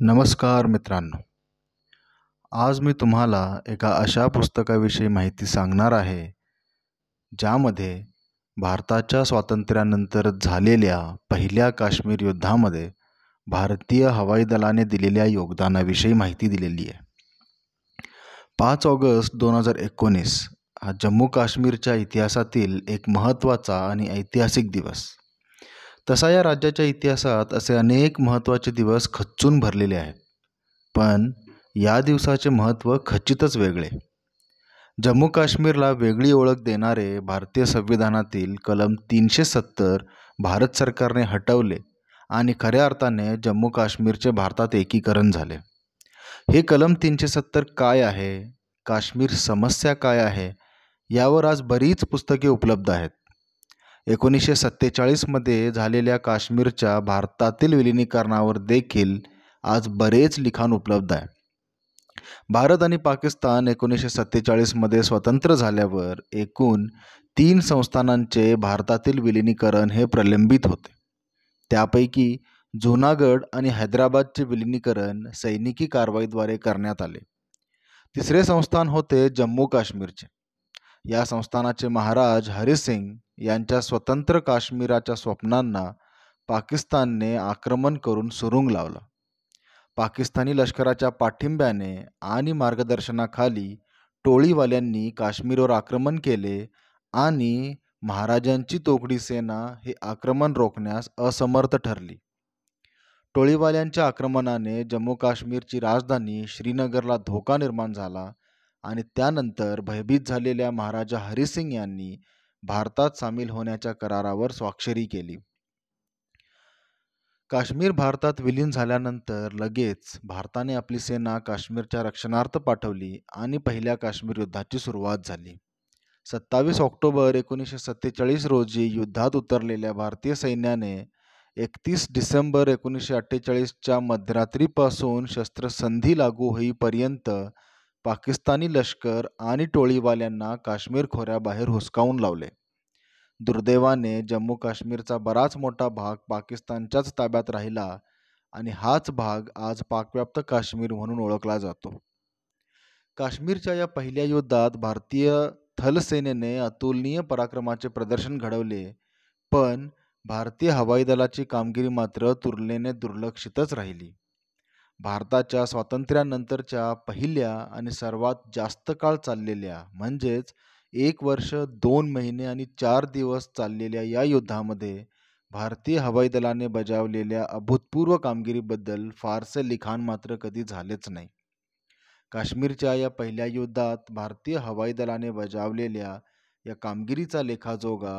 नमस्कार मित्रांनो. आज मी तुम्हाला एका अशा पुस्तकाविषयी माहिती सांगणार आहे ज्यामध्ये भारताच्या स्वातंत्र्यानंतर झालेल्या पहिल्या काश्मीर युद्धामध्ये भारतीय हवाई दलाने दिलेल्या योगदानाविषयी माहिती दिलेली आहे. पाच ऑगस्ट दोन हजार एकोणीस हा जम्मू काश्मीरच्या इतिहासातील एक महत्त्वाचा आणि ऐतिहासिक दिवस. तसा या राज्याच्या इतिहासात असे अनेक महत्त्वाचे दिवस खच्चून भरलेले आहेत. पण या दिवसाचे महत्त्व खचितच वेगळे. जम्मू काश्मीरला वेगळी ओळख देणारे भारतीय संविधानातील कलम तीनशे सत्तर भारत सरकारने हटवले आणि खऱ्या अर्थाने जम्मू काश्मीरचे भारतात एकीकरण झाले. हे कलम तीनशे सत्तर काय आहे? काश्मीर समस्या काय आहे? यावर आज बरीच पुस्तके उपलब्ध आहेत. एकोणीसशे सत्तेचाळीसमध्ये झालेल्या काश्मीरच्या भारतातील विलिनीकरणावर देखील आज बरेच लिखाण उपलब्ध आहे. भारत आणि पाकिस्तान एकोणीसशे सत्तेचाळीसमध्ये स्वतंत्र झाल्यावर एकूण तीन संस्थानांचे भारतातील विलिनीकरण हे प्रलंबित होते. त्यापैकी जुनागड आणि हैदराबादचे विलिनीकरण सैनिकी कारवाईद्वारे करण्यात आले. तिसरे संस्थान होते जम्मू काश्मीरचे. या संस्थानाचे महाराज हरिसिंग यांच्या स्वतंत्र काश्मीराच्या स्वप्नांना पाकिस्तानने आक्रमण करून सुरुंग लावला. पाकिस्तानी लष्कराच्या पाठिंब्याने आणि मार्गदर्शनाखाली टोळीवाल्यांनी काश्मीरवर आक्रमण केले आणि महाराजांची तोकडी सेना हे आक्रमण रोखण्यास असमर्थ ठरली. टोळीवाल्यांच्या आक्रमणाने जम्मू काश्मीरची राजधानी श्रीनगरला धोका निर्माण झाला आणि त्यानंतर भयभीत झालेल्या महाराजा हरिसिंग यांनी भारतात सामील होण्याच्या करारावर स्वाक्षरी केली. काश्मीर भारतात विलीन झाल्यानंतर लगेच भारताने आपली सेना काश्मीरच्या रक्षणार्थ पाठवली आणि पहिल्या काश्मीर युद्धाची सुरुवात झाली. सत्तावीस ऑक्टोबर एकोणीसशे सत्तेचाळीस रोजी युद्धात उतरलेल्या भारतीय सैन्याने एकतीस डिसेंबर एकोणीसशे अठ्ठेचाळीसच्या मध्यरात्रीपासून शस्त्रसंधी लागू होईपर्यंत पाकिस्तानी लष्कर आणि टोळीवाल्यांना काश्मीर खोऱ्याबाहेर हुसकावून लावले. दुर्दैवाने जम्मू काश्मीरचा बराच मोठा भाग पाकिस्तानच्याच ताब्यात राहिला आणि हाच भाग आज पाकव्याप्त काश्मीर म्हणून ओळखला जातो. काश्मीरच्या या पहिल्या युद्धात भारतीय थलसेनेने अतुलनीय पराक्रमाचे प्रदर्शन घडवले पण भारतीय हवाई दलाची कामगिरी मात्र तुलनेने दुर्लक्षितच राहिली. भारताच्या स्वातंत्र्यानंतरच्या पहिल्या आणि सर्वात जास्त काळ चाललेल्या म्हणजेच एक वर्ष दोन महिने आणि चार दिवस चाललेल्या या युद्धामध्ये भारतीय हवाई दलाने बजावलेल्या अभूतपूर्व कामगिरीबद्दल फारसे लिखाण मात्र कधी झालेच नाही. काश्मीरच्या या पहिल्या युद्धात भारतीय हवाई दलाने बजावलेल्या या कामगिरीचा लेखाजोगा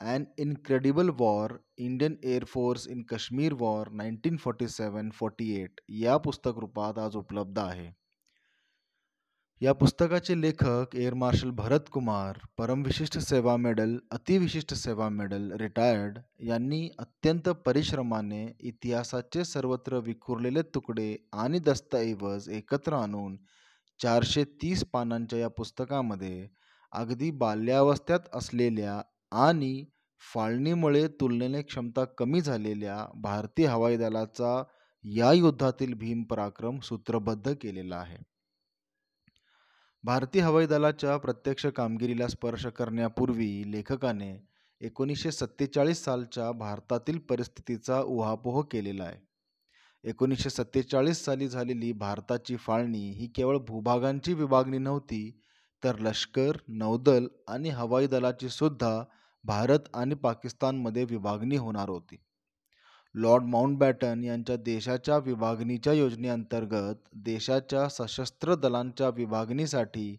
An incredible war Indian air force in Kashmir war nineteen forty seven forty eight या पुस्तक रूपात आज उपलब्ध आहे. या पुस्तकाचे लेखक air marshal Bharat Kumar Param Vishisht Seva medal Ati Vishisht सेवा मेडल रिटायर्ड यांनी अत्यंत परिश्रमाने इतिहासाचे सर्वत्र विखुरलेले तुकडे आणि दस्तऐवज एकत्र आणून चारशे तीस पानांच्या या पुस्तकामध्ये अगदी बाल्यावस्थेत असलेल्या आणि फाळणीमुळे तुलनेने क्षमता कमी झालेल्या भारतीय हवाई दलाचा या युद्धातील भीम पराक्रम सूत्रबद्ध केलेला आहे. भारतीय हवाई दलाच्या प्रत्यक्ष कामगिरीला स्पर्श करण्यापूर्वी लेखकाने एकोणीसशे सत्तेचाळीस सालच्या भारतातील परिस्थितीचा उहापोह केलेला आहे. एकोणीसशे सत्तेचाळीस साली झालेली भारताची फाळणी ही केवळ भूभागांची विभागणी नव्हती तर लष्कर नौदल आणि हवाई दलाची सुद्धा भारत आणि पाकिस्तानमध्ये विभागणी होणार होती. लॉर्ड माउंटबॅटन यांच्या देशाच्या विभागणीच्या योजनेअंतर्गत देशाच्या सशस्त्र दलांच्या विभागणीसाठी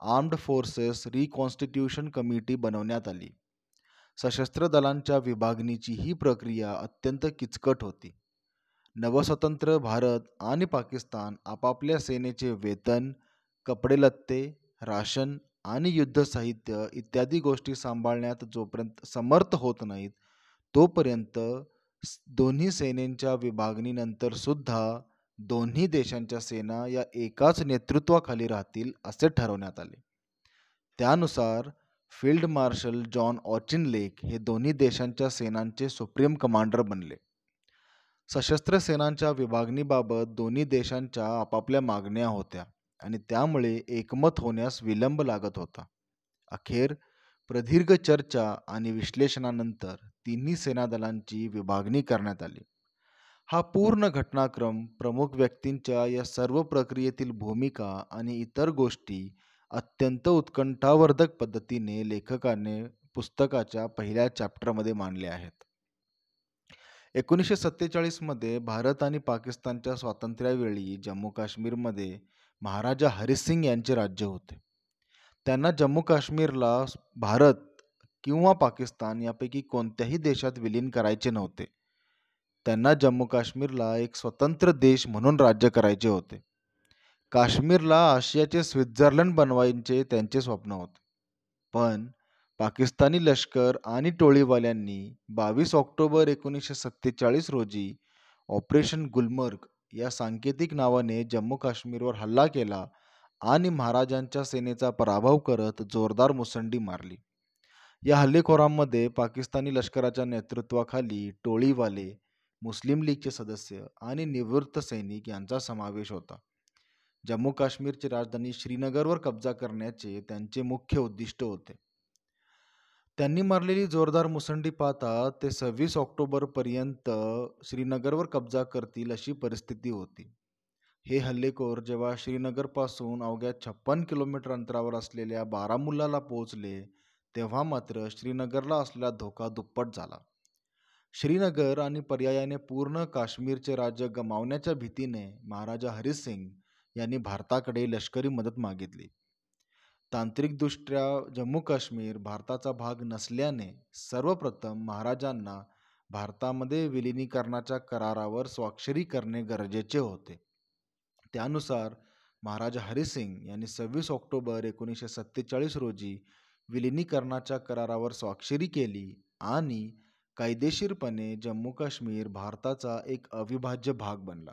आर्म्ड फोर्सेस रिकॉन्स्टिट्यूशन कमिटी बनवण्यात आली. सशस्त्र दलांच्या विभागणीची ही प्रक्रिया अत्यंत किचकट होती. नवस्वतंत्र भारत आणि पाकिस्तान आपापल्या सेनेचे वेतन कपडेलत्ते राशन आणि युद्ध साहित्य इत्यादी गोष्टी सांभाळण्यात जोपर्यंत समर्थ होत नाहीत तोपर्यंत दोन्ही सेनेच्या विभागणीनंतर सुद्धा दोन्ही देशांच्या सेना या एकाच नेतृत्वाखाली राहतील असे ठरवण्यात आले. त्यानुसार field marshal John Auchinleck हे दोन्ही देशांच्या सेनांचे सुप्रीम कमांडर बनले. सशस्त्र सेनांच्या विभागणीबाबत दोन्ही देशांच्या आपापल्या मागण्या होत्या. आणि त्यामुळे एकमत होण्यास विलंब लागत होता. अखेर प्रदीर्घ चर्चा आणि विश्लेषणानंतर तिन्ही सेनादलांची विभागणी करण्यात आली. हा पूर्ण घटनाक्रम प्रमुख व्यक्तींच्या या सर्व प्रक्रियेतील भूमिका आणि इतर गोष्टी अत्यंत उत्कंठावर्धक पद्धतीने लेखकाने पुस्तकाच्या पहिल्या चॅप्टरमध्ये मांडले आहेत. एकोणीसशे सत्तेचाळीसमध्ये भारत आणि पाकिस्तानच्या स्वातंत्र्यावेळी जम्मू काश्मीरमध्ये महाराजा हरिसिंग यांचे राज्य होते. त्यांना जम्मू काश्मीरला भारत किंवा पाकिस्तान यापैकी कोणत्याही देशात विलीन करायचे नव्हते. त्यांना जम्मू काश्मीरला एक स्वतंत्र देश म्हणून राज्य करायचे होते. काश्मीरला आशियाचे स्वित्झर्लंड बनवायचे त्यांचे स्वप्न होते. पण पाकिस्तानी लष्कर आणि टोळीवाल्यांनी बावीस ऑक्टोबर एकोणीसशे सत्तेचाळीस रोजी ऑपरेशन गुलमर्ग या सांकेतिक नावाने जम्मू काश्मीरवर हल्ला केला आणि महाराजांच्या सेनेचा पराभव करत जोरदार मुसंडी मारली. या हल्लेखोरांमध्ये पाकिस्तानी लष्कराच्या नेतृत्वाखाली टोळीवाले मुस्लिम लीगचे सदस्य आणि निवृत्त सैनिक यांचा समावेश होता. जम्मू काश्मीरची राजधानी श्रीनगरवर कब्जा करण्याचे त्यांचे मुख्य उद्दिष्ट होते. त्यांनी मारलेली जोरदार मुसंडी पाहता ते सव्वीस ऑक्टोबरपर्यंत श्रीनगरवर कब्जा करतील अशी परिस्थिती होती. हे हल्लेखोर जेव्हा श्रीनगरपासून अवघ्या छप्पन किलोमीटर अंतरावर असलेल्या बारामुल्लाला पोहोचले तेव्हा मात्र श्रीनगरला असलेला धोका दुप्पट झाला. श्रीनगर आणि पर्यायाने पूर्ण काश्मीरचे राज्य गमावण्याच्या भीतीने महाराजा हरिसिंग यांनी भारताकडे लष्करी मदत मागितली. तांत्रिकदृष्ट्या जम्मू काश्मीर भारताचा भाग नसल्याने सर्वप्रथम महाराजांना भारतामध्ये विलिनीकरणाच्या करारावर स्वाक्षरी करणे गरजेचे होते. त्यानुसार महाराजा हरिसिंग यांनी सव्वीस ऑक्टोबर एकोणीसशे सत्तेचाळीस रोजी विलिनीकरणाच्या करारावर स्वाक्षरी केली आणि कायदेशीरपणे जम्मू काश्मीर भारताचा एक अविभाज्य भाग बनला.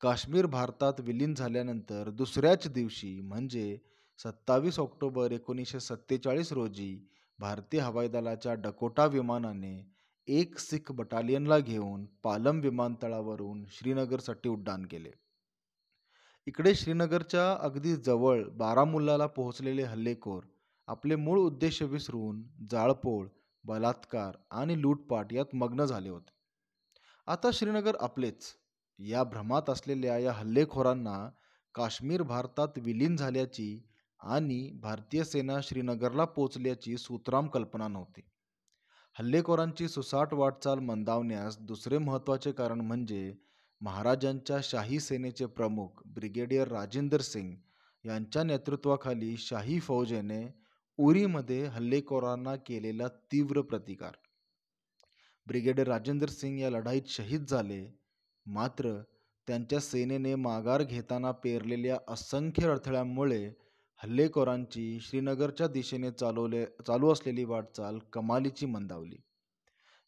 काश्मीर भारतात विलीन झाल्यानंतर दुसऱ्याच दिवशी म्हणजे सत्तावीस ऑक्टोबर एकोणीसशे सत्तेचाळीस रोजी भारतीय हवाई दलाच्या डकोटा विमानाने एक सिख बटालियनला घेऊन पालम विमानतळावरून श्रीनगरसाठी उड्डाण केले. इकडे श्रीनगरच्या अगदी जवळ बारामुल्लाला पोहोचलेले हल्लेखोर आपले मूळ उद्देश विसरून जाळपोळ बलात्कार आणि लूटपाट यात मग्न झाले होते. आता श्रीनगर आपलेच. या भ्रमात असलेल्या या हल्लेखोरांना काश्मीर भारतात विलीन झाल्याची आणि भारतीय सेना श्रीनगरला पोचल्याची सुतराम कल्पना नव्हती. हल्लेखोरांची सुसाट वाटचाल मंदावण्यास दुसरे महत्त्वाचे कारण म्हणजे महाराजांच्या शाही सेनेचे प्रमुख ब्रिगेडियर राजेंद्र सिंग यांच्या नेतृत्वाखाली शाही फौजेने उरीमध्ये हल्लेखोरांना केलेला तीव्र प्रतिकार. ब्रिगेडियर राजेंद्र सिंग या लढाईत शहीद झाले मात्र त्यांच्या सेनेने माघार घेताना पेरलेल्या असंख्य अडथळ्यांमुळे हल्लेखोरांची श्रीनगरच्या दिशेने चालवले चालू असलेली वाटचाल कमालीची मंदावली.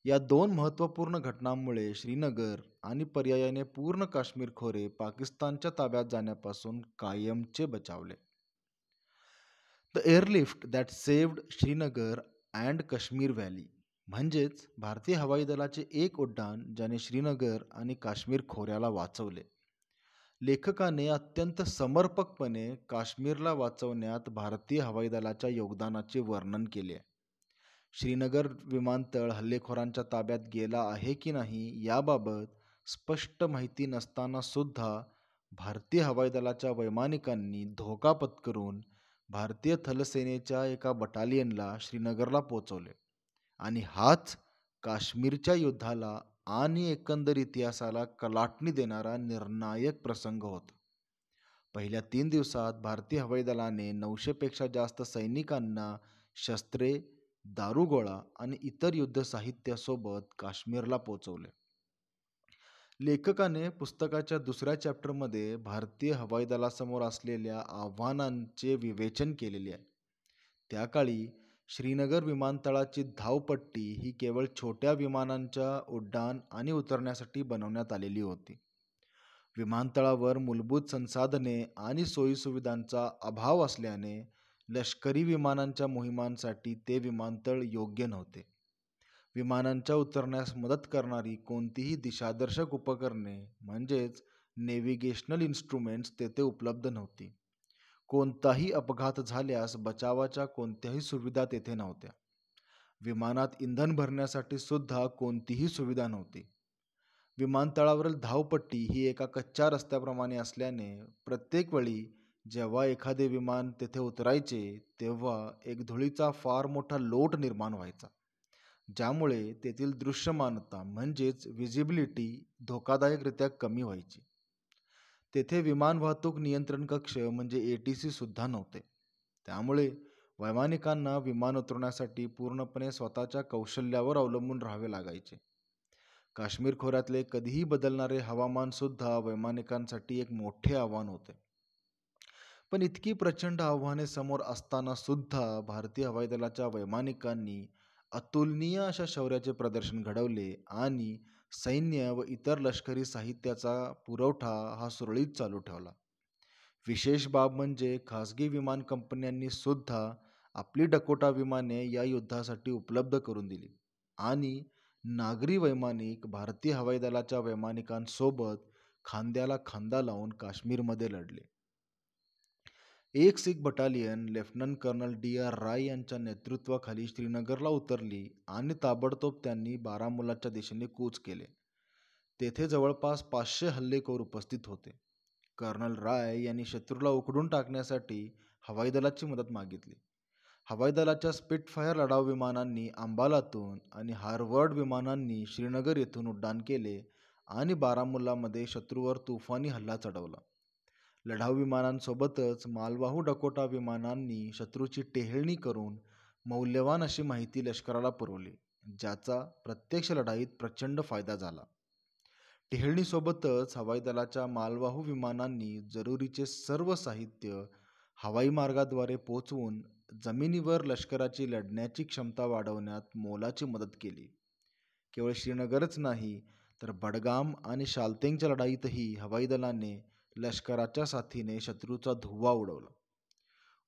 या दोन महत्त्वपूर्ण घटनांमुळे श्रीनगर आणि पर्यायाने पूर्ण काश्मीर खोरे पाकिस्तानच्या ताब्यात जाण्यापासून कायमचे बचावले. The airlift that saved Srinagar and Kashmir valley म्हणजेच भारतीय हवाई दलाचे एक उड्डाण ज्याने श्रीनगर आणि काश्मीर खोऱ्याला वाचवले. लेखकाने अत्यंत समर्पकपणे काश्मीरला वाचवण्यात भारतीय हवाई दलाच्या योगदानाचे वर्णन केले. श्रीनगर विमानतळ हल्लेखोरांच्या ताब्यात गेला आहे की नाही याबाबत स्पष्ट माहिती नसताना सुद्धा भारतीय हवाई दलाच्या वैमानिकांनी धोका पत्करून भारतीय थलसेनेच्या एका बटालियनला श्रीनगरला पोचवले आणि हाच काश्मीरच्या युद्धाला आणि एकंदर इतिहासाला कलाटणी देणारा निर्णायक प्रसंग होता. पहिल्या तीन दिवसात भारतीय हवाई दलाने नऊशेपेक्षा जास्त सैनिकांना शस्त्रे दारुगोळा आणि इतर युद्ध साहित्यासोबत काश्मीरला पोचवले. लेखकाने पुस्तकाच्या दुसऱ्या चॅप्टरमध्ये भारतीय हवाई दलासमोर असलेल्या आव्हानांचे विवेचन केलेले आहे. त्या काळी श्रीनगर विमानतळाची धावपट्टी ही केवळ छोट्या विमानांच्या उड्डाण आणि उतरण्यासाठी बनवण्यात आलेली होती. विमानतळावर मूलभूत संसाधने आणि सोयीसुविधांचा अभाव असल्याने लष्करी विमानांच्या मोहिमांसाठी ते विमानतळ योग्य नव्हते. विमानांच्या उतरण्यास मदत करणारी कोणतीही दिशादर्शक उपकरणे म्हणजेच नेव्हिगेशनल इन्स्ट्रुमेंट्स तेथे उपलब्ध नव्हती. कोणताही अपघात झाल्यास बचावाच्या कोणत्याही सुविधा तेथे नव्हत्या. विमानात इंधन भरण्यासाठी सुद्धा कोणतीही सुविधा नव्हती. विमानतळावरील धावपट्टी ही एका कच्च्या रस्त्याप्रमाणे असल्याने प्रत्येक वेळी जेव्हा एखादे विमान तेथे उतरायचे तेव्हा एक धुळीचा फार मोठा लोट निर्माण व्हायचा. ज्यामुळे तेथील दृश्यमानता म्हणजेच विजिबिलिटी धोकादायकरित्या कमी व्हायची. तेथे विमान वाहतूक नियंत्रण कक्ष म्हणजे ए टी सी सुद्धा नव्हते. त्यामुळे वैमानिकांना विमान उतरवण्यासाठी पूर्णपणे स्वतःच्या कौशल्यावर अवलंबून राहावे लागायचे. काश्मीर खोऱ्यातले कधीही बदलणारे हवामानसुद्धा वैमानिकांसाठी एक मोठे आव्हान होते. पण इतकी प्रचंड आव्हाने समोर असताना सुद्धा भारतीय हवाई दलाच्या वैमानिकांनी अतुलनीय अशा शौर्याचे प्रदर्शन घडवले आणि सैन्य व इतर लष्करी साहित्याचा पुरवठा हा सुरळीत चालू ठेवला. विशेष बाब म्हणजे खासगी विमान कंपन्यांनी सुद्धा आपली डकोटा विमाने या युद्धासाठी उपलब्ध करून दिली आणि नागरी वैमानिक भारतीय हवाई दलाच्या वैमानिकांसोबत खांद्याला खांदा लावून काश्मीरमध्ये लढले. एक Sikh battalion lieutenant colonel D R Rai यांच्या नेतृत्वाखाली श्रीनगरला उतरली आणि ताबडतोब त्यांनी बारामुलाच्या दिशेने कूच केले. तेथे जवळपास पाचशे हल्लेखोर उपस्थित होते. कर्नल राय यांनी शत्रूला उकडून टाकण्यासाठी हवाई दलाची मदत मागितली. हवाई दलाच्या स्पिटफायर लढाऊ विमानांनी अंबालातून आणि हार्वर्ड विमानांनी श्रीनगर येथून उड्डाण केले आणि बारामुल्लामध्ये शत्रूवर तुफानी हल्ला चढवला. लढाऊ विमानांसोबतच मालवाहू डकोटा विमानांनी शत्रूची टेहळणी करून मौल्यवान अशी माहिती लष्कराला पुरवली ज्याचा प्रत्यक्ष लढाईत प्रचंड फायदा झाला. टेहळणीसोबतच हवाई दलाच्या मालवाहू विमानांनी जरुरीचे सर्व साहित्य हवाई मार्गाद्वारे पोचवून जमिनीवर लष्कराची लढण्याची क्षमता वाढवण्यात मोलाची मदत केली. केवळ श्रीनगरच नाही तर बडगाम आणि शालतेंगच्या लढाईतही हवाई दलाने लष्कराच्या साथीने शत्रूचा धुव्वा उडवला.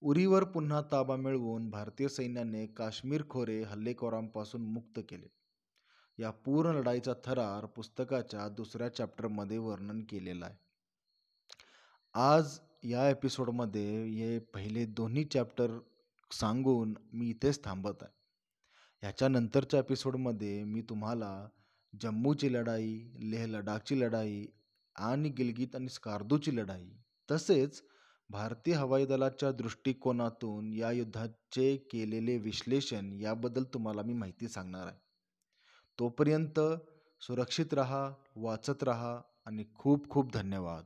उरीवर पुन्हा ताबा मिळवून भारतीय सैन्याने काश्मीर खोरे हल्लेखोरांपासून मुक्त केले. या पूर्ण लढाईचा थरार पुस्तकाच्या दुसऱ्या चॅप्टरमध्ये वर्णन केलेला आहे. आज या एपिसोडमध्ये हे पहिले दोन्ही चॅप्टर सांगून मी इथेच थांबत आहे. ह्याच्यानंतरच्या एपिसोडमध्ये मी तुम्हाला जम्मूची लढाई लेह लडाखची लढाई आणि गिलगित आणि स्कार्दूची लढाई. तसेच भारतीय हवाई दलाच्या दृष्टिकोनातून या युद्धाचे केलेले विश्लेषण याबद्दल तुम्हाला मी माहिती सांगणार आहे. तोपर्यंत सुरक्षित रहा वाचत रहा आणि खूप खूप धन्यवाद.